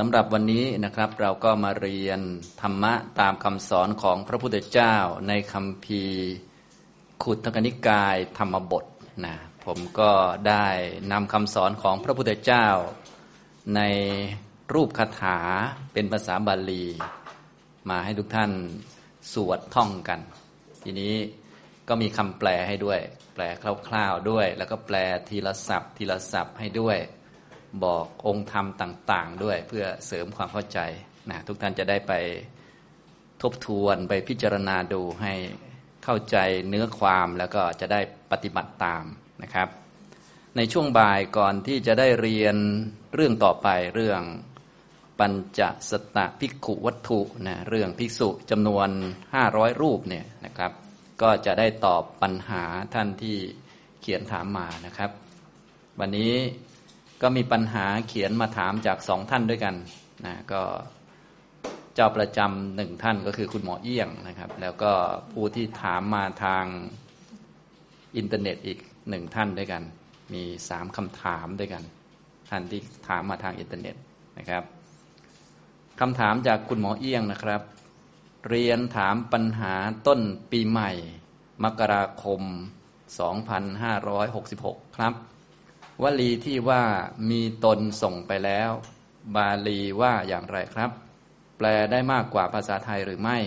สำหรับวันนี้นะครับเราก็มาเรียนธรรมะตามคำสอนของพระพุทธเจ้าในคำพีขุทกนิกายธรรมบทนะผมก็ได้นำคำสอนของพระพุทธเจ้า ในรูปคาถาเป็นภาษาบาลี มาให้ทุกท่านสวดท่องกัน ทีนี้ก็มีคำแปลให้ด้วย แปลคร่าวๆด้วย แล้วก็แปลทีละศัพท์ ทีละศัพท์ให้ด้วย บอกองค์ธรรมต่าง ๆ ด้วยเพื่อเสริมความเข้าใจนะทุกท่านจะได้ไปทบทวนไปพิจารณาดูให้เข้าใจเนื้อความแล้วก็จะได้ปฏิบัติตามนะครับ ในช่วงบ่ายก่อนที่จะได้เรียนเรื่องต่อไปเรื่องปัญจสตะภิกขุวัตถุนะเรื่องภิกษุจำนวน 500 รูปเนี่ยนะครับ ก็จะได้ตอบปัญหาท่านที่เขียนถามมานะครับ วันนี้ ก็มีปัญหาเขียนมาถามจากสองท่านด้วยกันนะก็เจ้าประจำหนึ่งท่านก็คือคุณหมอเอี้ยงนะครับ แล้วก็ผู้ที่ถามมาทางอินเทอร์เน็ตอีกหนึ่งท่านด้วยกัน มีสามคำถามด้วยกัน ท่านที่ถามมาทางอินเทอร์เน็ตนะครับคำถามจากคุณหมอเอี้ยงนะครับ เรียนถามปัญหาต้นปีใหม่ มกราคม 2566 ครับ วลีที่ว่ามีตนส่งไปแล้ว บาลีว่าอย่างไรครับ แปลได้มากกว่าภาษาไทยหรือไม่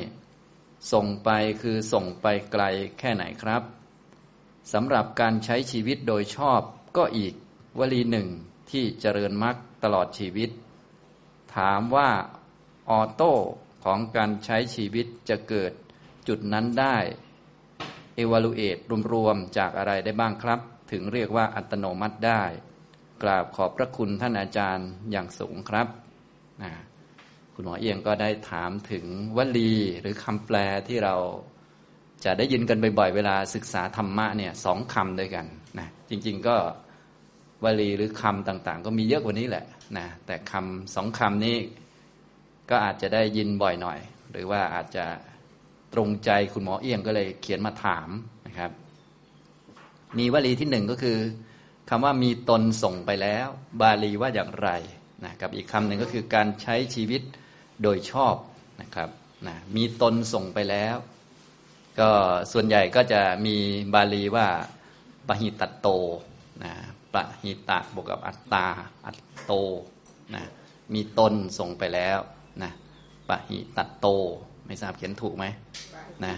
ส่งไปคือส่งไปไกลแค่ไหนครับสำหรับการใช้ชีวิตโดยชอบก็อีกวลีหนึ่งที่เจริญมรรคตลอดชีวิต ถามว่าออโต้ของการใช้ชีวิตจะเกิดจุดนั้นได้เอวาลูเอตรวมๆจากอะไรได้บ้างครับ ถึงเรียกว่าอัตโนมัติได้ กราบขอบพระคุณท่านอาจารย์อย่างสูงครับนะคุณหมอเอียงก็ได้ถามถึงวลีหรือคำแปลที่เราจะได้ยินกันบ่อยๆ เวลาศึกษาธรรมะเนี่ยสองคำด้วยกันนะจริงๆก็วลีหรือคำต่างๆ ก็มีเยอะกว่านี้แหละนะแต่คำสองคำนี้ก็อาจจะได้ยินบ่อยหน่อย หรือว่าอาจจะตรงใจคุณหมอเอียงก็เลยเขียนมาถามนะครับ มีวลีที่หนึ่งก็คือคำว่ามีตนส่งไปแล้ว บาลีว่าอย่างไรนะกับอีกคำหนึ่งก็คือการใช้ชีวิตโดยชอบนะครับนะมีตนส่งไปแล้ว ก็ส่วนใหญ่ก็จะมีบาลีว่าปหิตโตนะปหิตะบวกกับอัตตา อัตโตนะมีตนส่งไปแล้วนะปหิตโต ไม่ทราบเขียนถูกไหมนะ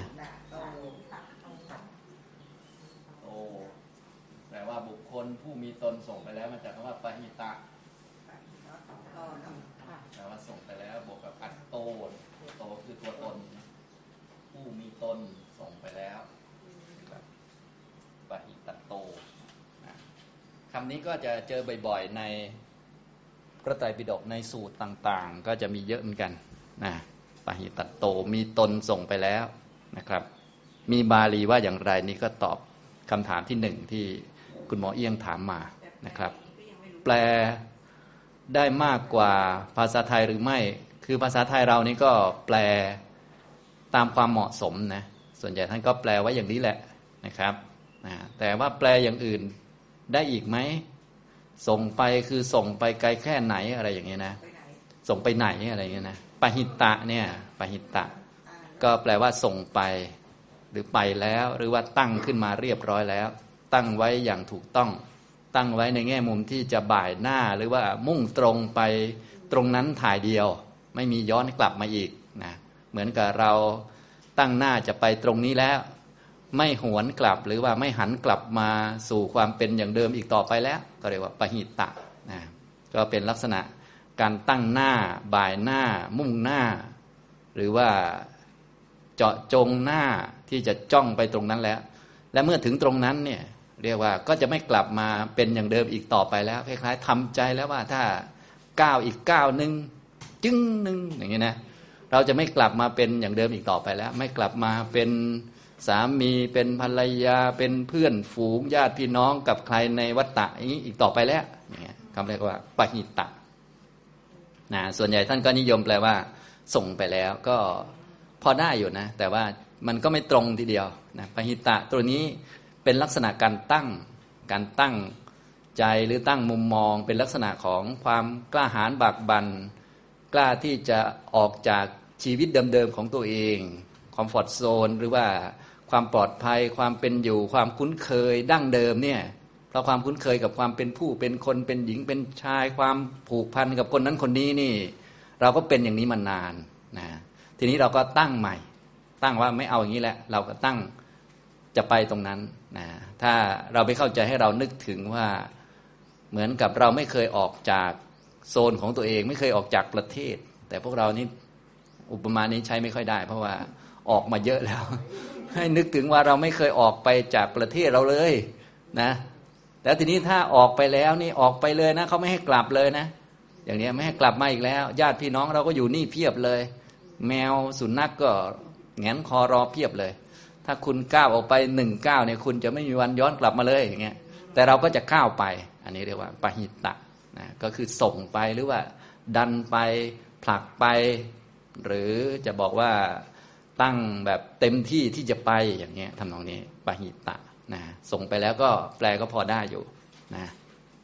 คนผู้มีตนส่งไปแล้วมาจากคำว่าปหิตะแปลว่าส่งไปแล้วบวกกับอัตโตโตคือตัวตน ผู้มีตนส่งไปแล้วปหิตโตคำนี้ก็จะเจอบ่อยๆในพระไตรปิฎกในสูตรต่างๆ ก็จะมีเยอะเหมือนกันนะปหิตโตมีตนส่งไปแล้วนะครับ มีบาลีว่าอย่างไรนี่ก็ตอบคำถามที่หนึ่งที่ คุณหมอเอียงถามมานะครับ แปลได้มากกว่าภาษาไทยหรือไม่ คือภาษาไทยเรานี่ก็แปลตามความเหมาะสมนะส่วนใหญ่ท่านก็แปลไว้อย่างนี้แหละนะครับนะแต่ว่าแปลอย่างอื่นได้อีกไหมส่งไปคือส่งไปไกลแค่ไหนอะไรอย่างเงี้ยนะ ส่งไปไหนอะไรอย่างเงี้ยนะปหิตะเนี่ยปหิตะ ก็แปลว่าส่งไป หรือไปแล้ว หรือว่าตั้งขึ้นมาเรียบร้อยแล้ว ตั้งไว้อย่างถูกต้อง ตั้งไว้ในแง่มุมที่จะบ่ายหน้าหรือว่ามุ่งตรงไปตรงนั้นถ่ายเดียว ไม่มีย้อนกลับมาอีกนะเหมือนกับเราตั้งหน้าจะไปตรงนี้แล้ว ไม่หวนกลับหรือว่าไม่หันกลับมาสู่ความเป็นอย่างเดิมอีกต่อไปแล้ว ก็เรียกว่าปหิตะนะก็เป็นลักษณะการตั้งหน้าบ่ายหน้า มุ่งหน้า หรือว่าเจาะจงหน้าที่จะจ้องไปตรงนั้นแล้ว และเมื่อถึงตรงนั้นเนี่ย เรียกว่าก็จะไม่กลับมาเป็นอย่างเดิมอีกต่อไปแล้วคล้ายๆทำใจแล้วว่าถ้าก้าวอีกก้าวหนึ่งจึ้งหนึ่งอย่างนี้นะเราจะไม่กลับมาเป็นอย่างเดิมอีกต่อไปแล้ว ไม่กลับมาเป็นสามีเป็นภรรยาเป็นเพื่อนฝูงญาติพี่น้องกับใครในวัฏฏะนี้อีกต่อไปแล้วอย่างเงี้ยคำเรียกว่าปหิตะนะส่วนใหญ่ท่านก็นิยมแปลว่า ส่งไปแล้วก็พอได้อยู่นะ แต่ว่ามันก็ไม่ตรงทีเดียวนะปหิตะตัวนี้ เป็นลักษณะการตั้งการตั้งใจหรือตั้งมุมมอง เป็นลักษณะของความกล้าหาญบากบัน่นกล้าที่จะออกจากชีวิตเดิมๆของตัวเองคอมฟอร์ทโซนหรือว่าความปลอดภัยความเป็นอยู่ความคุ้นเคยดั้งเดิมเนี่ยเพราะความคุ้นเคยกับความเป็นผู้เป็นคนเป็นหญิงเป็นชายความผูกพันกับคนนั้นคนนี้นี่ เราก็เป็นอย่างนี้มานานนะทีนี้เราก็ตั้งใหม่ ตั้งว่าไม่เอาอย่างนี้แหละ เราก็ตั้ง จะไปตรงนั้นนะถ้าเราไม่เข้าใจให้เรานึกถึงว่าเหมือนกับเราไม่เคยออกจากโซนของตัวเอง ไม่เคยออกจากประเทศ แต่พวกเรานี่อุปมานี้ใช้ไม่ค่อยได้ เพราะว่าออกมาเยอะแล้ว ให้นึกถึงว่าเราไม่เคยออกไปจากประเทศเราเลยนะแล้วทีนี้ถ้าออกไปแล้วนี่ออกไปเลยนะเขาไม่ให้กลับเลยนะ อย่างนี้ไม่ให้กลับมาอีกแล้ว ญาติพี่น้องเราก็อยู่นี่เพียบเลย แมวสุนัขกก็แงนคอรอเพียบเลย ถ้าคุณก้าวออกไปหนึ่งก้าวเนี่ยคุณจะไม่มีวันย้อนกลับมาเลยอย่างเงี้ยแต่เราก็จะก้าวไป อันนี้เรียกว่าปหิตะนะก็คือส่งไปหรือว่า ดันไปผลักไป หรือจะบอกว่าตั้งแบบเต็มที่ที่จะไปอย่างเงี้ยทำนองนี้ปหิตะนะส่งไปแล้วก็แปลก็พอได้อยู่นะ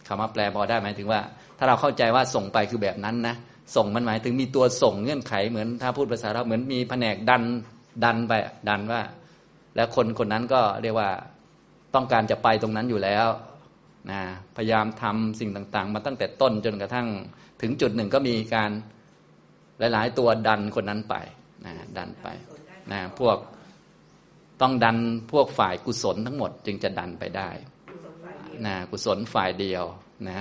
คำว่าแปลพอได้หมายถึงว่า ถ้าเราเข้าใจว่าส่งไปคือแบบนั้นนะส่งมันหมายถึงมีตัวส่งเงื่อนไขเหมือนถ้าพูดภาษาเราเหมือนมีแผนกดันดันไปดันว่า แล้วคนคนนั้นก็เรียกว่าต้องการจะไปตรงนั้นอยู่แล้วนะพยายามทำสิ่งต่างๆ มาตั้งแต่ต้นจนกระทั่งถึงจุดหนึ่งก็มีการหลาย ๆ ตัวดันคนนั้นไปนะดันไปนะพวกต้องดันพวกฝ่ายกุศลทั้งหมด จึงจะดันไปได้นะกุศลฝ่ายเดียวนะ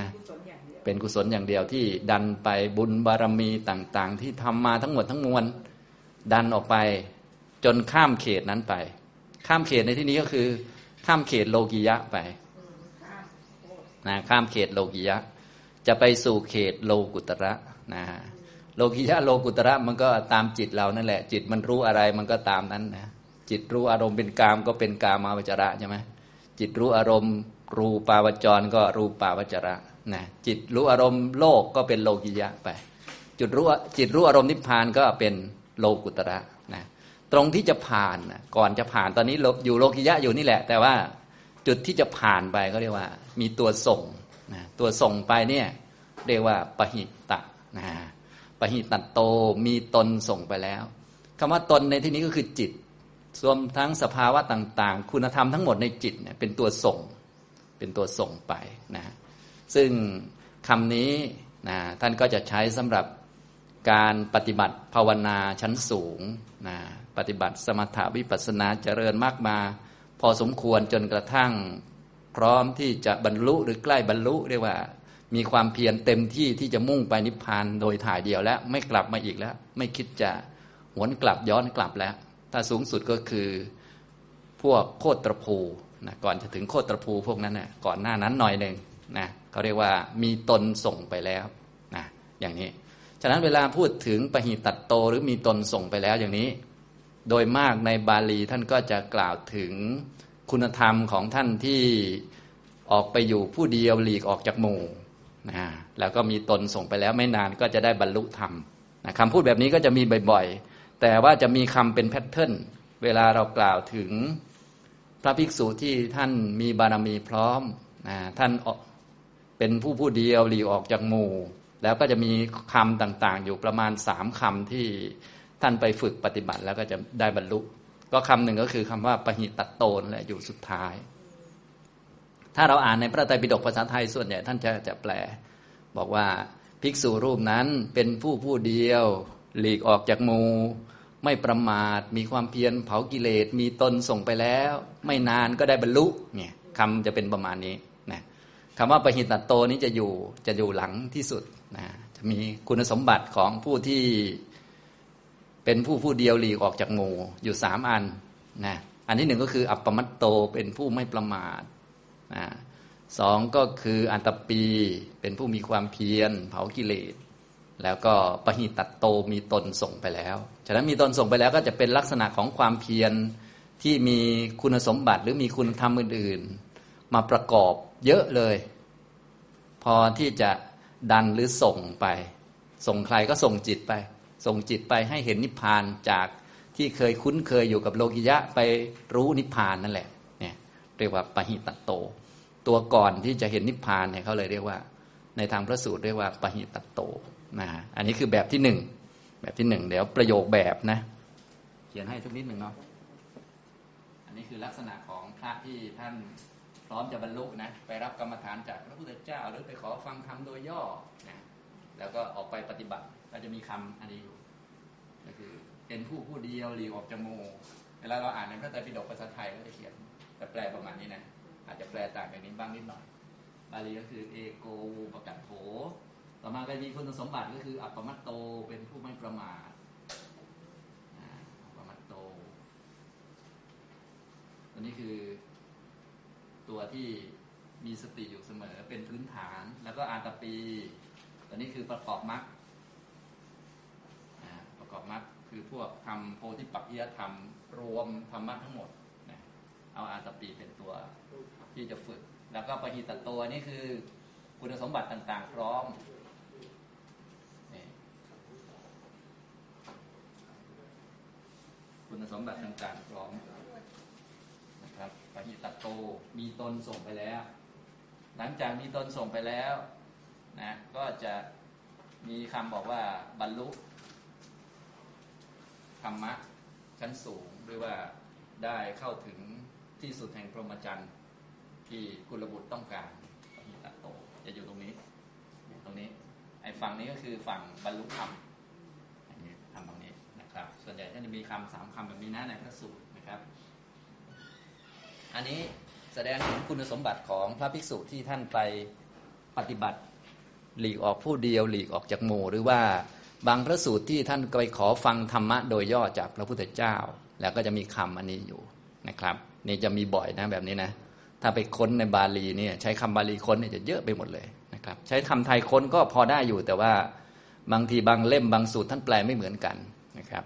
เป็นกุศลอย่างเดียวที่ดันไปบุญบารมีต่าง ๆ ที่ทำมาทั้งหมดทั้งมวลดันออกไปจนข้ามเขตนั้นไป ข้ามเขตในที่นี้ก็คือ ข้ามเขตโลกิยะไปนะข้ามเขตโลกิยะ จะไปสู่เขตโลกุตระนะโลกิยะโลกุตระมันก็ตามจิตเรานั่นแหละ จิตมันรู้อะไรมันก็ตามนั้นนะจิตรู้อารมณ์เป็นกามก็เป็นกามาวจระใช่ไหมจิตรู้อารมณ์รูปาวจรก็รูปาวจระนะจิตรู้อารมณ์โลกก็เป็นโลกิยะไป จุดรู้จิตรู้อารมณ์นิพพานก็เป็นโลกุตระนะ ตรงที่จะผ่านก่อนจะผ่านตอนนี้อยู่โลกิยะอยู่นี่แหละ แต่ว่าจุดที่จะผ่านไปเขาเรียกว่า มีตัวส่งนะตัวส่งไปเนี่ยเรียกว่าปหิตะนะปหิตัตโตมีตนส่งไปแล้วคำว่าตนในที่นี้ก็คือจิตรวมทั้งสภาวะต่าง ๆ คุณธรรมทั้งหมดในจิตเนี่ยเป็นตัวส่ง เป็นตัวส่งไปนะซึ่งคำนี้นะท่านก็จะใช้สำหรับการปฏิบัติภาวนาชั้นสูงนะ ปฏิบัติสมถาวิปัสนาเจริญมากมา พอสมควรจนกระทั่ง พร้อมที่จะบรรลุหรือใกล้บรรลุเรียกว่า มีความเพียรเต็มที่ที่จะมุ่งไปนิพพานโดยถ่ายเดียวแล้วไม่กลับมาอีกแล้ว ไม่คิดจะหวนกลับย้อนกลับแล้ว ถ้าสูงสุดก็คือพวกโคตรภูนะก่อนจะถึงโคตรภูพวกนั้นนะก่อนหน้านั้นหน่อยหนึ่งนะเขาเรียกว่ามีตนส่งไปแล้วนะอย่างนี้ ฉะนั้นเวลาพูดถึงปหิตัดโตหรือมีตนส่งไปแล้วอย่างนี้ โดยมากในบาลีท่านก็จะกล่าวถึงคุณธรรมของท่านที่ออกไปอยู่ผู้เดียวหลีกออกจากหมู่นะแล้วก็มีตนส่งไปแล้วไม่นานก็จะได้บรรลุธรรมนะคำพูดแบบนี้ก็จะมีบ่อยๆ แต่ว่าจะมีคำเป็นแพทเทิร์นเวลาเรากล่าวถึงพระภิกษุที่ท่านมีบารมีพร้อมนะท่านเป็นผู้ผู้เดียวหลีกออกจากหมู่ แล้วก็จะมีคำต่างๆ อยู่ประมาณสามคำที่ ท่านไปฝึกปฏิบัติแล้วก็จะได้บรรลุ ก็คำหนึ่งก็คือคำว่าปหิตตโตนแหละอยู่สุดท้าย ถ้าเราอ่านในพระไตรปิฎกภาษาไทยส่วนใหญ่ท่านจะจะแปล บอกว่าภิกษุรูปนั้นเป็นผู้ผู้เดียว หลีกออกจากมูไม่ประมาท มีความเพียรเผากิเลส มีตนส่งไปแล้ว ไม่นานก็ได้บรรลุเนี่ยคำจะเป็นประมาณนี้นะคำว่าปหิตตโตนี้จะอยู่จะอยู่หลังที่สุดนะจะมีคุณสมบัติของผู้ที่ เป็นผู้ผู้เดียวหลีกออกจากหมู่อยู่สามอันนะอันที่หนึ่งก็คือ อัปปมัตโตเป็นผู้ไม่ประมาทนะสองก็คืออันตปีเป็นผู้มีความเพียรเผากิเลสแล้วก็ปหิตัดโตมีตนส่งไปแล้ว ฉะนั้นมีตนส่งไปแล้วก็จะเป็นลักษณะของความเพียรที่มีคุณสมบัติหรือมีคุณธรรมอื่นๆ มาประกอบเยอะเลย พอที่จะดันหรือส่งไป ส่งใครก็ส่งจิตไป ส่งจิตไปให้เห็นนิพพานจากที่เคยคุ้นเคยอยู่กับโลกิยะไปรู้นิพพานนั่นแหละเนี่ยเรียกว่าปหิตตโต ตัวก่อนที่จะเห็นนิพพานเนี่ยเขาเลยเรียกว่า ในทางพระสูตรเรียกว่าปหิตตโตนะอันนี้คือแบบที่หนึ่งแบบที่หนึ่งเดี๋ยวประโยคแบบนะ เขียนให้ทุกนิดหนึ่งเนาะอันนี้คือลักษณะของพระที่ท่านพร้อมจะบรรลุนะไปรับกรรมฐานจากพระพุทธเจ้าหรือไปขอฟังธรรมโดยย่อนะแล้วก็ออกไปปฏิบัติก็จะมีคำอันนี้อยู่ ก็คือเป็นผู้ผู้เดียวหลีกออกจากโมเวลาเราอ่านในพระไตรปิฎกภาษาไทยก็จะเขียนแต่แปลประมาณนี้นะอาจจะแปลต่างกันนิดบ้างนิดหน่อยบาลีก็คือเอโกวูประกัดโถต่อมาก็มีคุณสมบัติก็คืออัปปมัตโตเป็นผู้ไม่ประมาทอัปปมัตโตตัวนี้คือตัวที่มีสติอยู่เสมอเป็นพื้นฐาน แล้วก็อาตปีตัวนี้คือประกอบมรรค ประกอบมรรคคือพวกทำโพธิปักจิยธรรม รวมธรรมะทั้งหมดเอาอาตปีเป็นตัวที่จะฝึก แล้วก็ปหิตตัวนี่คือคุณสมบัติต่าง ๆ พร้อมคุณสมบัติต่างๆพร้อมนะครับปหิตโตมีตนส่งไปแล้ว หลังจากมีตนส่งไปแล้วนะก็จะมีคำบอกว่าบรรลุ รรมะชั้นสูงหรือว่าได้เข้าถึงที่สุดแห่งพรหมจรรย์ที่กุลบุตรต้องการปหิตโตจะอยู่ตรงนี้ตรงนี้ ไอ้ฝั่งนี้ก็คือฝั่งบรรลุธรรมอันนี้ทำตรงนี้นะครับ ส่วนใหญ่ท่านจะมีคำสามคำแบบนี้นะในพระสูตรนะครับ อันนี้แสดงถึงคุณสมบัติของพระภิกษุที่ท่านไปปฏิบัติ หลีกออกผู้เดียวหลีกออกจากหมู่หรือว่า บางพระสูตรที่ท่านไปขอฟังธรรมะโดยย่อจากพระพุทธเจ้า แล้วก็จะมีคำอันนี้อยู่นะครับ นี่จะมีบ่อยนะแบบนี้นะ ถ้าไปค้นในบาลีเนี่ยใช้คำบาลีค้นเนี่ยจะเยอะไปหมดเลยนะครับ ใช้คำไทยค้นก็พอได้อยู่แต่ว่าบางทีบางเล่มบางสูตรท่านแปลไม่เหมือนกันนะครับ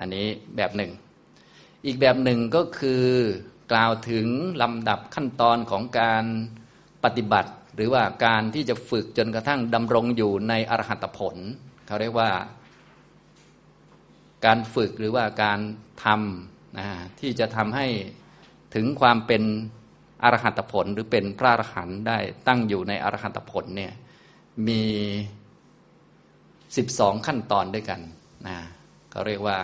อันนี้แบบหนึ่ง อีกแบบหนึ่งก็คือกล่าวถึงลำดับขั้นตอนของการปฏิบัติ หรือว่าการที่จะฝึกจนกระทั่งดำรงอยู่ในอรหัตผล เขาเรียกว่า การฝึกหรือว่าการทำนะที่จะทำให้ถึงความเป็นอรหัตผลหรือเป็นพระอรหันต์ได้ตั้งอยู่ในอรหัตผลเนี่ยมีสิบสองขั้นตอนด้วยกันนะเขาเรียกว่า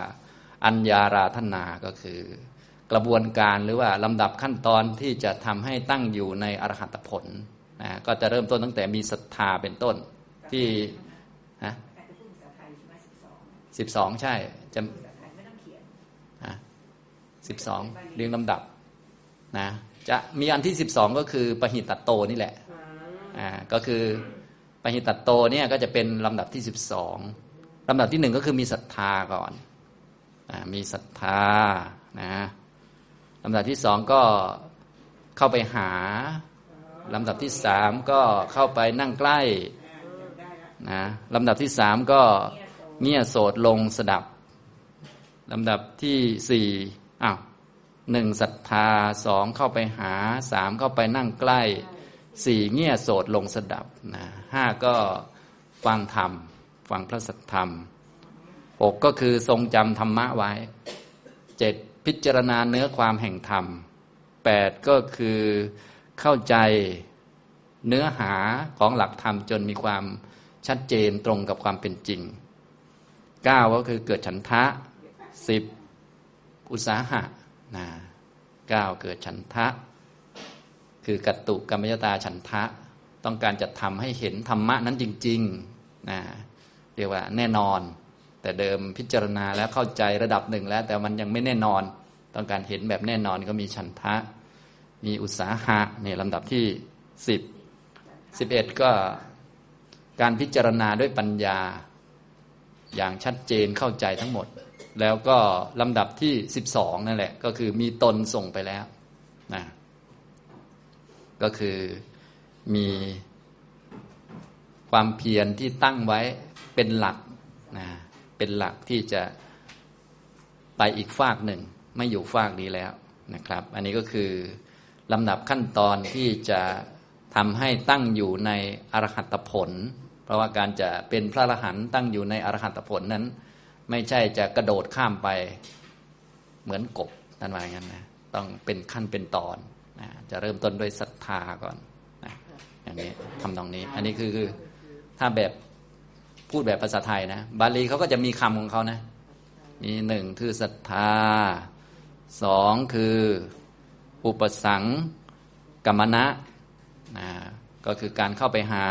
อัญญาราธนาก็คือกระบวนการหรือว่าลำดับขั้นตอนที่จะทำให้ตั้งอยู่ในอรหัตผลนะก็จะเริ่มต้นตั้งแต่มีศรัทธาเป็นต้นที่ สิบสองใช่จะสิบสองเรียงลำดับนะจะมีอันที่สิบสองก็คือปหิตัตโตนี่แหละอ่าก็คือปหิตัตโตเนี่ยก็จะเป็นลำดับที่สิบสองลำดับที่หนึ่งก็คือมีศรัทธาก่อนอ่ามีศรัทธานะลำดับที่สองก็เข้าไปหาลำดับที่สามก็เข้าไปนั่งใกล้นะลำดับที่สามก็ เงี่ยโสดลงสดับลำดับที่สี่อ้าวหนึ่งศรัทธาสองเข้าไปหาสามเข้าไปนั่งใกล้สี่เงี่ยโสดลงสดับนะห้าก็ฟังธรรม ฟังพระสัทธรรมหกก็คือทรงจำธรรมะไว้เจ็ดพิจารณาเนื้อความแห่งธรรมแปดก็คือเข้าใจเนื้อหาของหลักธรรมจนมีความชัดเจนตรงกับความเป็นจริง เก้าก็คือเกิดฉันทะสิบอุตสาหะนะเก้าเกิดฉันทะ คือกัตตุกรรมยตาฉันทะ ต้องการจะทำให้เห็นธรรมะนั้นจริงๆนะเรียกว่าแน่นอน แต่เดิมพิจารณาแล้วเข้าใจระดับหนึ่งแล้ว แต่มันยังไม่แน่นอน ต้องการเห็นแบบแน่นอนก็มีฉันทะ มีอุตสาหะเนี่ยลำดับที่สิบสิบเอ็ดก็การพิจารณาด้วยปัญญา อย่างชัดเจนเข้าใจทั้งหมด แล้วก็ลำดับที่สิบสองนั่นแหละ ก็คือมีตนส่งไปแล้วนะก็คือมีความเพียรที่ตั้งไว้เป็นหลักนะเป็นหลักที่จะไปอีกฝากหนึ่ง ไม่อยู่ฝากนี้แล้วนะครับ อันนี้ก็คือลำดับขั้นตอนที่จะทำให้ตั้งอยู่ในอรหัตผล เพราะว่าการจะเป็นพระอรหันต์ตั้งอยู่ในอรหัตผลนั้น ไม่ใช่จะกระโดดข้ามไปเหมือนกบท่านว่าอย่างนั้นนะต้องเป็นขั้นเป็นตอนนะจะเริ่มต้นด้วยศรัทธาก่อนนะอย่างนี้ทำตรงนี้ อันนี้คือคือถ้าแบบพูดแบบภาษาไทยนะ บาลีเขาก็จะมีคำของเขานะ มีหนึ่งคือศรัทธาสองคืออุปสังกรรมณะนะก็คือการเข้าไปหา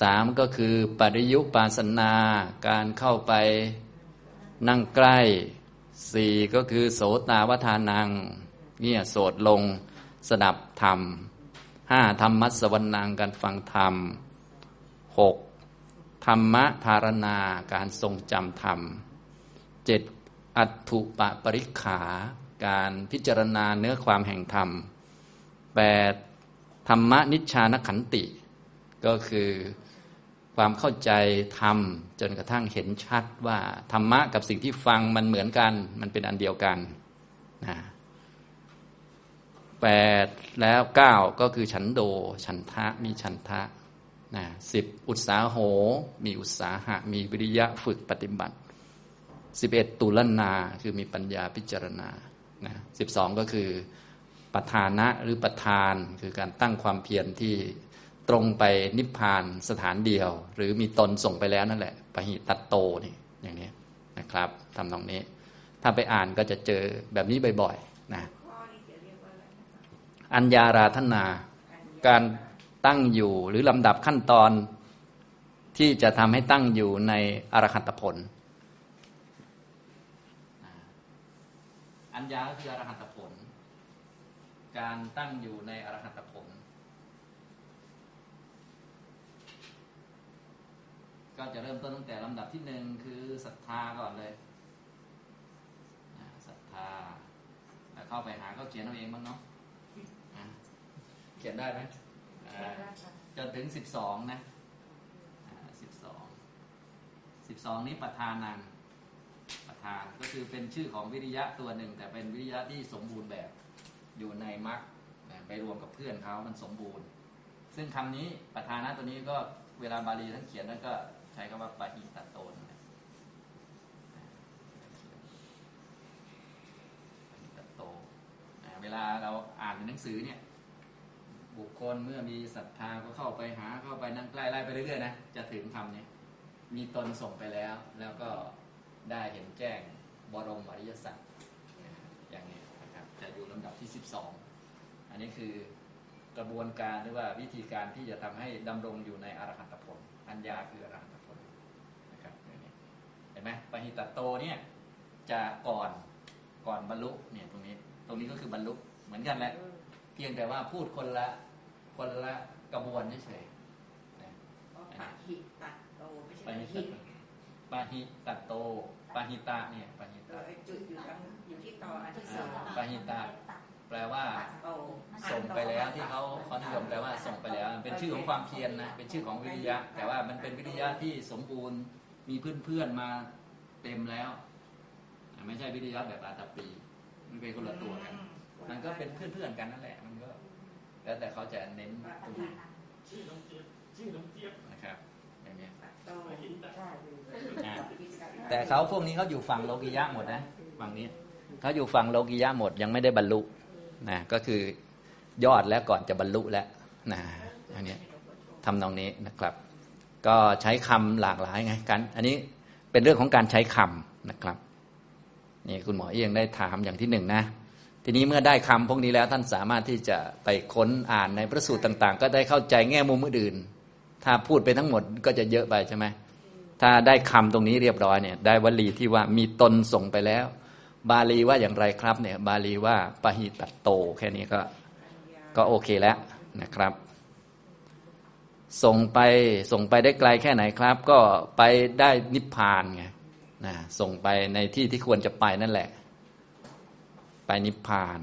สามก็คือปริยุปาสนา การเข้าไปนั่งใกล้สี่ก็คือโสตาวทานังเงี่ยโสดลงสดับธรรมห้าธรรมัสวรรนังการฟังธรรมหกธรรมะธารณาการทรงจำธรรมเจ็ดอัตถุปะปริขา การพิจารณาเนื้อความแห่งธรรมแปดธรรมนิชานขันติ ก็คือ ความเข้าใจธรรมจนกระทั่งเห็นชัดว่าธรรมะกับสิ่งที่ฟังมันเหมือนกัน มันเป็นอันเดียวกันนะแปดแล้วเก้าก็คือฉันโด ฉันทะมีฉันทะนะสิบอุตสาโห มีอุตสาหะ มีวิริยะฝึกปฏิบัติสิบเอ็ดตุลนาคือมีปัญญาพิจารณานะสิบสองก็คือประธานะหรือประธานคือการตั้งความเพียรที่ ตรงไปนิพพานสถานเดียว หรือมีตนส่งไปแล้วนั่นแหละปหิตัตโตนี่อย่างนี้นะครับทำตรงนี้ ถ้าไปอ่านก็จะเจอแบบนี้บ่อยๆนะอัญญาราธนา การตั้งอยู่หรือลำดับขั้นตอนที่จะทำให้ตั้งอยู่ในอรหัตผล อัญญาคืออรหัตผล การตั้งอยู่ในอรหัตผล ก็จะเริ่มต้นตั้งแต่ลำดับที่หนึ่งคือศรัทธาก่อนเลยศรัทธาแล้วเข้าไปหาก็เขียนเอาเองบ้างเนาะเขียนได้ไหมจนถึงสิบสองนะสิบสองสิบสองนี้ประธานังประธานก็คือเป็นชื่อของวิริยะตัวหนึ่ง แต่เป็นวิริยะที่สมบูรณ์แบบอยู่ในมรรคไปรวมกับเพื่อนเขามันสมบูรณ์ ซึ่งคำนี้ประธานะตัวนี้ก็เวลาบาลีท่านเขียนแล้วก็ ใช้คำว่าปะหิตโตนปะหิตโตเวลาเราอ่านหนังสือเนี่ย บุคคลเมื่อมีศรัทธาก็เข้าไปหาเข้าไปนั่งใกล้ไล่ไปเรื่อยๆนะจะถึงคำนี้มีตนส่งไปแล้ว แล้วก็ได้เห็นแจ้งบรมอริยสัจอย่างนี้นะครับจะอยู่ลำดับที่ 12 อันนี้คือกระบวนการหรือว่าวิธีการที่จะทำให้ดำรงอยู่ในอรหัตผล อัญญาคืออรหั เห็นไหมปหิตโตเนี่ยจะก่อนก่อนบรรลุเนี่ยตรงนี้ ตรงนี้ก็คือบรรลุเหมือนกันแหละ เพียงแต่ว่าพูดคนละคนละกระบวนเฉยปาหิตัดโตไม่ใช่ปาหิปาหิตัดโตปาหิตาเนี่ยปาหิตาจุดอยู่ทั้งอยู่ที่ตออันที่สองปาหิตาแปลว่าส่งไปแล้วที่เขาเขานิยมแปลว่าส่งไปแล้ว เป็นชื่อของความเพียรนะเป็นชื่อของวิริยะ แต่ว่ามันเป็นวิริยะที่สมบูรณ์ มีเพื่อนๆมาเต็มแล้ว ไม่ใช่วิริยะแบบอาตปี มันเป็นคนละตัวกัน มันก็เป็นเพื่อนๆกันนั่นแหละ มันก็ แล้วแต่เขาจะเน้นตรงไหนชื่อน้องเจี๊ยบชื่อน้องเจี๊ยบนะครับอย่างนี้แต่เขาพวกนี้เขาอยู่ฝั่งโลกิยะหมดนะฝั่งนี้เขาอยู่ฝั่งโลกิยะหมดยังไม่ได้บรรลุนะก็คือยอดแล้วก่อนจะบรรลุแล้วนะอันนี้ทำตรงนี้นะครับ ก็ใช้คำหลากหลายไงกันอันนี้เป็นเรื่องของการใช้คำนะครับนี่คุณหมอเอียงได้ถามอย่างที่หนึ่งนะ ทีนี้เมื่อได้คำพวกนี้แล้วท่านสามารถที่จะไปค้นอ่านในพระสูตรต่าง ๆ ก็ได้เข้าใจแง่มุมอื่น ถ้าพูดไปทั้งหมดก็จะเยอะไปใช่ไหมถ้าได้คำตรงนี้เรียบร้อยเนี่ย ได้วลีที่ว่ามีตนส่งไปแล้ว บาลีว่าอย่างไรครับเนี่ย บาลีว่าปหิตัตโต แค่นี้ก็ก็โอเคแล้วนะครับ ส่งไปส่งไปได้ไกลแค่ไหนครับ ก็ไปได้นิพพานไงนะส่งไปในที่ที่ควรจะไปนั่นแหละ ไปนิพพาน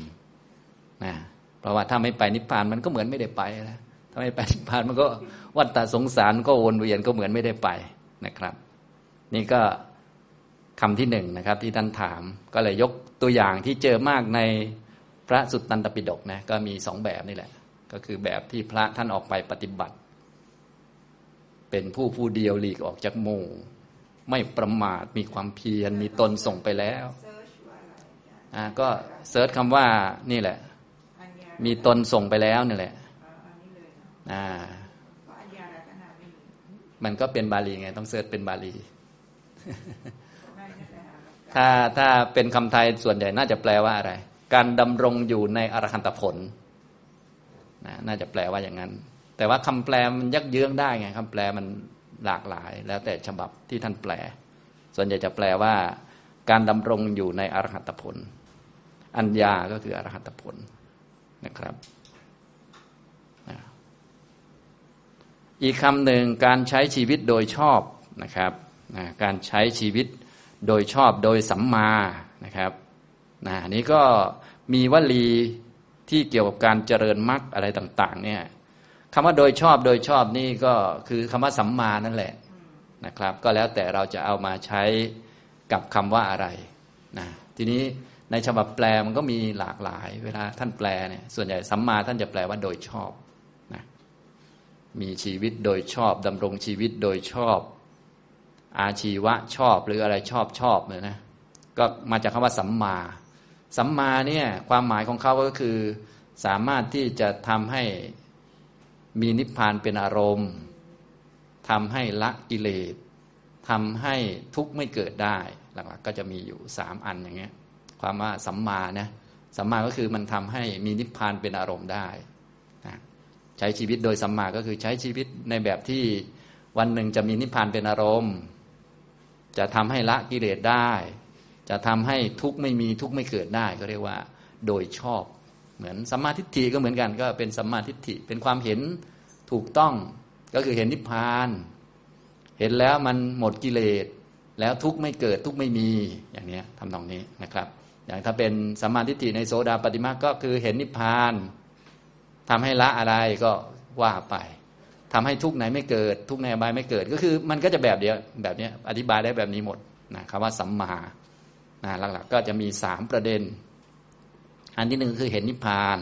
นะเพราะว่าถ้าไม่ไปนิพพานมันก็เหมือนไม่ได้ไปแล้วถ้าไม่ไปนิพพานมันก็วัฏฏสงสารก็วนเวียนก็เหมือนไม่ได้ไปนะครับ นี่ก็คำที่หนึ่งนะครับ ที่ท่านถามก็เลยยกตัวอย่างที่เจอมากในพระสุตตันตปิฎกนะก็มีสองแบบนี่แหละ ก็คือแบบที่พระท่านออกไปปฏิบัติ เป็นผู้ผู้เดียวหลีกออกจากหมู่ ไม่ประมาทมีความเพียรมีตนส่งไปแล้วอ่าก็เซิร์ชคำว่านี่แหละ มีตนส่งไปแล้วนี่แหละอ่ามันก็เป็นบาลีไง ต้องเสิร์ชเป็นบาลี ถ้าถ้าเป็นคำไทยส่วนใหญ่น่าจะแปลว่าอะไร การดำรงอยู่ในอรหันตผล น่าจะแปลว่าอย่างนั้น แต่ว่าคำแปลมันยักเยื้องได้ไงคำแปลมันหลากหลาย แล้วแต่ฉบับที่ท่านแปล ส่วนใหญ่จะแปลว่า การดำรงอยู่ในอรหัตผล อัญญาก็คืออรหัตผลนะครับอีกคำหนึ่งการใช้ชีวิตโดยชอบนะครับนะการใช้ชีวิตโดยชอบโดยสัมมานะครับนะนี้ก็มีวลีที่เกี่ยวกับการเจริญมรรคอะไรต่างๆเนี่ย คำว่าโดยชอบโดยชอบนี่ก็คือคำว่าสัมมานั่นแหละนะครับ ก็แล้วแต่เราจะเอามาใช้กับคำว่าอะไรนะทีนี้ในฉบับแปลมันก็มีหลากหลาย เวลาท่านแปลเนี่ยส่วนใหญ่สัมมาท่านจะแปลว่าโดยชอบนะมีชีวิตโดยชอบดำรงชีวิตโดยชอบ อาชีวะชอบหรืออะไรชอบชอบเลยนะก็มาจากคำว่าสัมมา สัมมาเนี่ยความหมายของเขาก็คือ สามารถที่จะทำให้ มีนิพพานเป็นอารมณ์ทำให้ละกิเลสทำให้ทุกข์ไม่เกิดได้ หลักๆก็จะมีอยู่สามอันอย่างเงี้ย ความว่าสัมมานะสัมมาก็คือมันทำให้มีนิพพานเป็นอารมณ์ได้นะใช้ชีวิตโดยสัมมาก็คือใช้ชีวิตในแบบที่วันหนึ่งจะมีนิพพานเป็นอารมณ์ จะทำให้ละกิเลสได้ จะทำให้ทุกข์ไม่มีทุกข์ไม่เกิดได้ก็เรียกว่า โดยชอบ เหมือนสัมมาทิฏฐิก็เหมือนกัน ก็เป็นสัมมาทิฏฐิเป็นความเห็นถูกต้องก็คือเห็นนิพพาน เห็นแล้วมันหมดกิเลสแล้วทุกข์ไม่เกิดทุกข์ไม่มีอย่างนี้ทำนองนี้นะครับ อย่างถ้าเป็นสัมมาทิฏฐิในโสดาปฏิมาก็คือเห็นนิพพานทำให้ละอะไรก็ว่าไปทำให้ทุกข์ไหนไม่เกิด ทุกข์ในอบายไม่เกิด ก็คือมันก็จะแบบเดียวแบบนี้อธิบายได้แบบนี้หมดนะคำว่าสัมมานะหลักๆก็จะมีสามประเด็น อันที่หนึ่งคือเห็นนิพพาน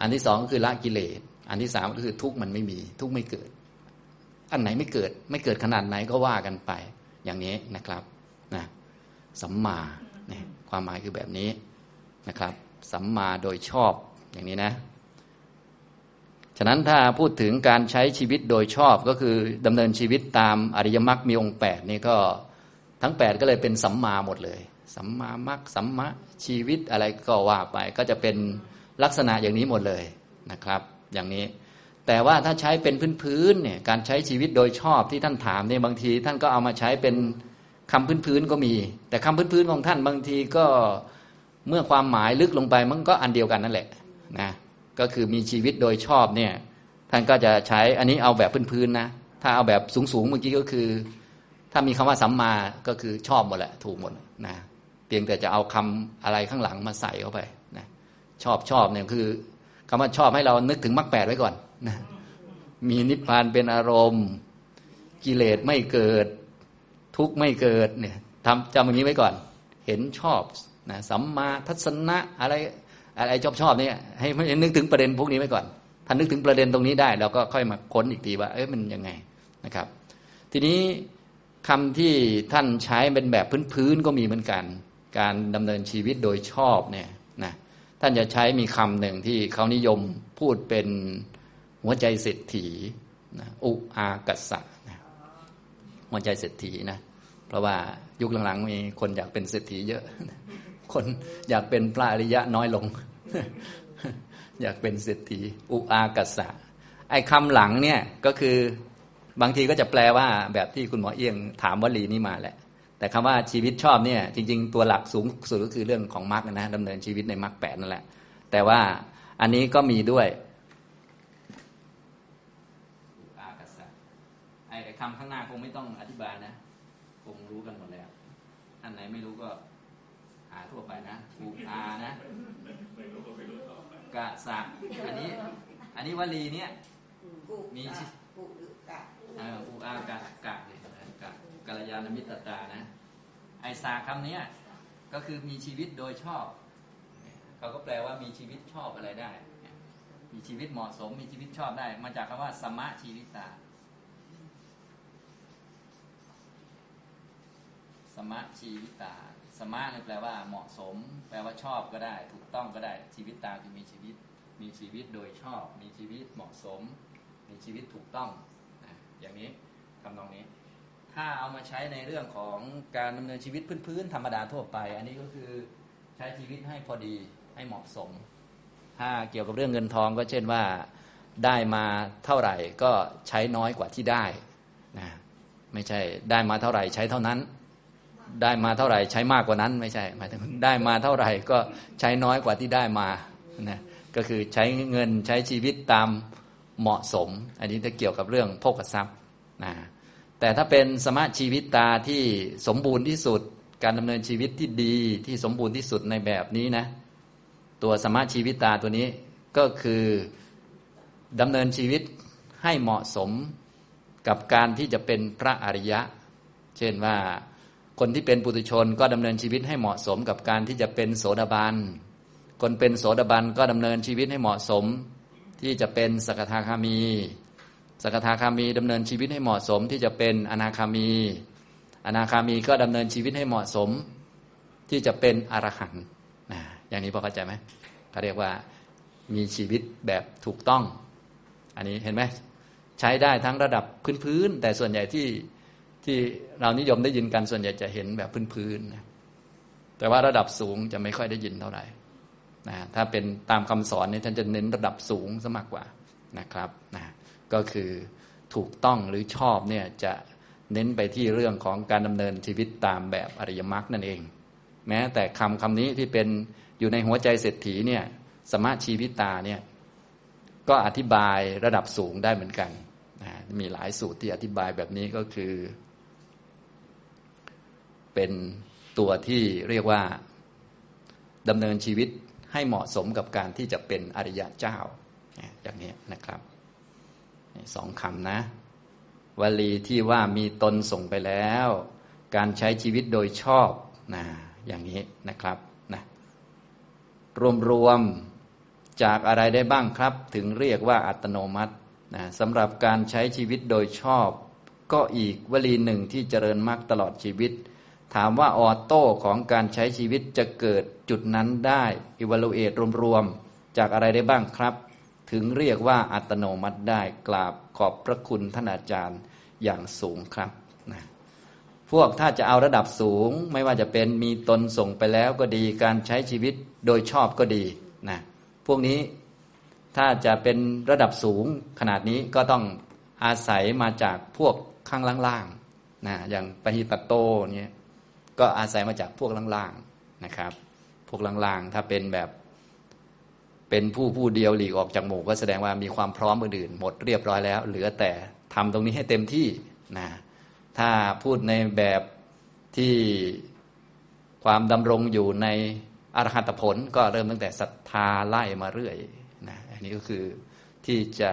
อันที่สองก็คือละกิเลส อันที่สามก็คือทุกข์มันไม่มี ทุกข์ไม่เกิด อันไหนไม่เกิด ไม่เกิดขนาดไหนก็ว่ากันไป อย่างนี้นะครับนะสัมมาเนี่ยความหมายคือแบบนี้นะครับ สัมมาโดยชอบอย่างนี้นะ ฉะนั้นถ้าพูดถึงการใช้ชีวิตโดยชอบก็คือดำเนินชีวิตตามอริยมรรคมีองค์แปดนี่ก็ทั้งแปดก็เลยเป็นสัมมาหมดเลย สัมมามรรคสัมมาชีวิตอะไรก็ว่าไป ก็จะเป็นลักษณะอย่างนี้หมดเลยนะครับ อย่างนี้ แต่ว่าถ้าใช้เป็นพื้นๆเนี่ยการใช้ชีวิตโดยชอบที่ท่านถามเนี่ยบางที ท่านก็เอามาใช้เป็นคำพื้นๆก็มี แต่คำพื้นๆของท่านบางทีก็เมื่อความหมายลึกลงไปมันก็อันเดียวกันนั่นแหละนะก็คือมีชีวิตโดยชอบเนี่ยท่านก็จะใช้อันนี้เอาแบบพื้นๆนะถ้าเอาแบบสูงๆเมื่อกี้ก็คือ ถ้ามีคำว่าสัมมาก็คือชอบหมดแหละถูกหมดนะ เพียงแต่จะเอาคำอะไรข้างหลังมาใส่เข้าไปนะชอบชอบเนี่ยคือคำว่าชอบให้เรานึกถึงมรรคแปดไว้ก่อนนะมีนิพพานเป็นอารมณ์ กิเลสไม่เกิด ทุกข์ไม่เกิดเนี่ยทำจำอย่างนี้ไว้ก่อน เห็นชอบนะสัมมาทัศนะอะไรอะไรชอบชอบเนี่ยให้นึกถึงประเด็นพวกนี้ไว้ก่อน ถ้านึกถึงประเด็นตรงนี้ได้ เราก็ค่อยมาค้นอีกทีว่าเอ๊ะมันยังไงนะครับ ทีนี้คำที่ท่านใช้เป็นแบบพื้นๆก็มีเหมือนกัน การดำเนินชีวิตโดยชอบเนี่ยนะท่านจะใช้มีคำหนึ่งที่เขานิยมพูดเป็นหัวใจเศรษฐีนะอุอากัสสะนะหัวใจเศรษฐีนะเพราะว่ายุคหลังๆมีคนอยากเป็นเศรษฐีเยอะ คนอยากเป็นพระอริยะน้อยลง อยากเป็นเศรษฐีอุอากัสสะไอ้คำหลังเนี่ยก็คือบางทีก็จะแปลว่าแบบที่คุณหมอเอียงถามวลีนี้มาแหละ แต่คำว่าชีวิตชอบเนี่ยจริง ๆ ตัวหลักสูงสุดก็คือเรื่องของมรรคนะดำเนินชีวิตในมรรคแปดนั่นแหละ แต่ว่าอันนี้ก็มีด้วยอุอากัสสะไอ้คำข้างหน้าคงไม่ต้องอธิบายนะ คงรู้กันหมดแล้ว อันไหนไม่รู้ก็หาทั่วไปนะอุอานะกะสะอันนี้ อันนี้วลีเนี่ยกุมีกะกุหรือกะเอ่ออุอากะกะเนี่ย กัลยาณมิตรตานะ ไอสาคำนี้ก็คือมีชีวิตโดยชอบ เขาก็แปลว่ามีชีวิตชอบอะไรได้ มีชีวิตเหมาะสม มีชีวิตชอบได้ มาจากคำว่าสมะชีวิตา สมะชีวิตา สมะเนี่ยแปลว่าเหมาะสม แปลว่าชอบก็ได้ ถูกต้องก็ได้ ชีวิตตาคือมีชีวิต มีชีวิตโดยชอบ มีชีวิตเหมาะสม มีชีวิตถูกต้องนะอย่างนี้ทำนองนี้ ถ้าเอามาใช้ในเรื่องของการดำเนินชีวิตพื้นๆธรรมดาทั่วไป อันนี้ก็คือใช้ชีวิตให้พอดีให้เหมาะสม ถ้าเกี่ยวกับเรื่องเงินทองก็เช่นว่าได้มาเท่าไหร่ก็ใช้น้อยกว่าที่ได้นะไม่ใช่ได้มาเท่าไหร่ใช้เท่านั้น ได้มาเท่าไหร่ใช้มากกว่านั้นไม่ใช่หมายถึงได้มาเท่าไหร่ก็ใช้น้อยกว่าที่ได้มานะก็คือใช้เงินใช้ชีวิตตามเหมาะสม อันนี้จะเกี่ยวกับเรื่องโภคทรัพย์นะ แต่ถ้าเป็นสมาชีวิตตาที่สมบูรณ์ที่สุด การดำเนินชีวิตที่ดีที่สมบูรณ์ที่สุดในแบบนี้นะ ตัวสมาชีวิตตาตัวนี้ก็คือดำเนินชีวิตให้เหมาะสมกับการที่จะเป็นพระอริยะ เช่นว่าคนที่เป็นปุถุชนก็ดำเนินชีวิตให้เหมาะสมกับการที่จะเป็นโสดาบัน คนเป็นโสดาบันก็ดำเนินชีวิตให้เหมาะสม ที่จะเป็นสกทาคามี สกทาคามีดำเนินชีวิตให้เหมาะสมที่จะเป็นอนาคามี อนาคามีก็ดำเนินชีวิตให้เหมาะสมที่จะเป็นอรหันต์นะอย่างนี้พอเข้าใจไหมเขาเรียกว่ามีชีวิตแบบถูกต้อง อันนี้เห็นไหมใช้ได้ทั้งระดับพื้นๆแต่ส่วนใหญ่ที่ที่เรานิยมได้ยินกันส่วนใหญ่จะเห็นแบบพื้นๆนะแต่ว่าระดับสูงจะไม่ค่อยได้ยินเท่าไหร่นะถ้าเป็นตามคำสอนเนี่ยท่านจะเน้นระดับสูงซะมากกว่านะครับนะ ก็คือถูกต้องหรือชอบเนี่ยจะเน้นไปที่เรื่องของการดำเนินชีวิตตามแบบอริยมรรคนั่นเอง แม้แต่คำคำนี้ที่เป็นอยู่ในหัวใจเศรษฐีเนี่ยสมาชีวิตาเนี่ยก็อธิบายระดับสูงได้เหมือนกันมีหลายสูตรที่อธิบายแบบนี้ก็คือ เป็นตัวที่เรียกว่าดำเนินชีวิตให้เหมาะสมกับการที่จะเป็นอริยะเจ้าอย่างนี้นะครับ สองคำนะ วลีที่ว่ามีตนส่งไปแล้ว การใช้ชีวิตโดยชอบนะอย่างนี้นะครับนะรวมๆจากอะไรได้บ้างครับ ถึงเรียกว่าอัตโนมัตินะสำหรับการใช้ชีวิตโดยชอบ ก็อีกวลีหนึ่งที่เจริญมากตลอดชีวิต ถามว่าออโต้ของการใช้ชีวิตจะเกิดจุดนั้นได้อิวัลูเอตรวมๆจากอะไรได้บ้างครับ ถึงเรียกว่าอัตโนมัติได้กราบขอบพระคุณท่านอาจารย์อย่างสูงครับนะพวกถ้าจะเอาระดับสูง ไม่ว่าจะเป็นมีตนส่งไปแล้วก็ดีการใช้ชีวิตโดยชอบก็ดีนะพวกนี้ถ้าจะเป็นระดับสูงขนาดนี้ก็ต้องอาศัยมาจากพวกข้างล่างๆนะอย่างปหิตโตเนี่ยก็อาศัยมาจากพวกล่างๆนะครับ พวกล่างๆถ้าเป็นแบบ เป็นผู้ผู้เดียวหลีกออกจากหมู่ก็แสดงว่ามีความพร้อมอื่นหมดเรียบร้อยแล้ว เหลือแต่ทำตรงนี้ให้เต็มที่นะถ้าพูดในแบบที่ความดำรงอยู่ในอรหัตผลก็เริ่มตั้งแต่ศรัทธาไล่มาเรื่อยนะอันนี้ก็คือที่จะ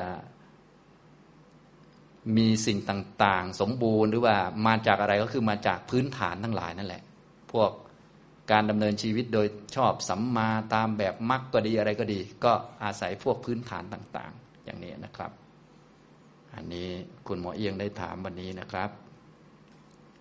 มีสิ่งต่าง ๆ สมบูรณ์หรือว่ามาจากอะไรก็คือมาจากพื้นฐานทั้งหลายนั่นแหละ พวก การดำเนินชีวิตโดยชอบสัมมาตามแบบมรรคก็ดีอะไรก็ดี ก็อาศัยพวกพื้นฐานต่าง ๆ อย่างนี้นะครับ อันนี้คุณหมอเอียงได้ถามวันนี้นะครับ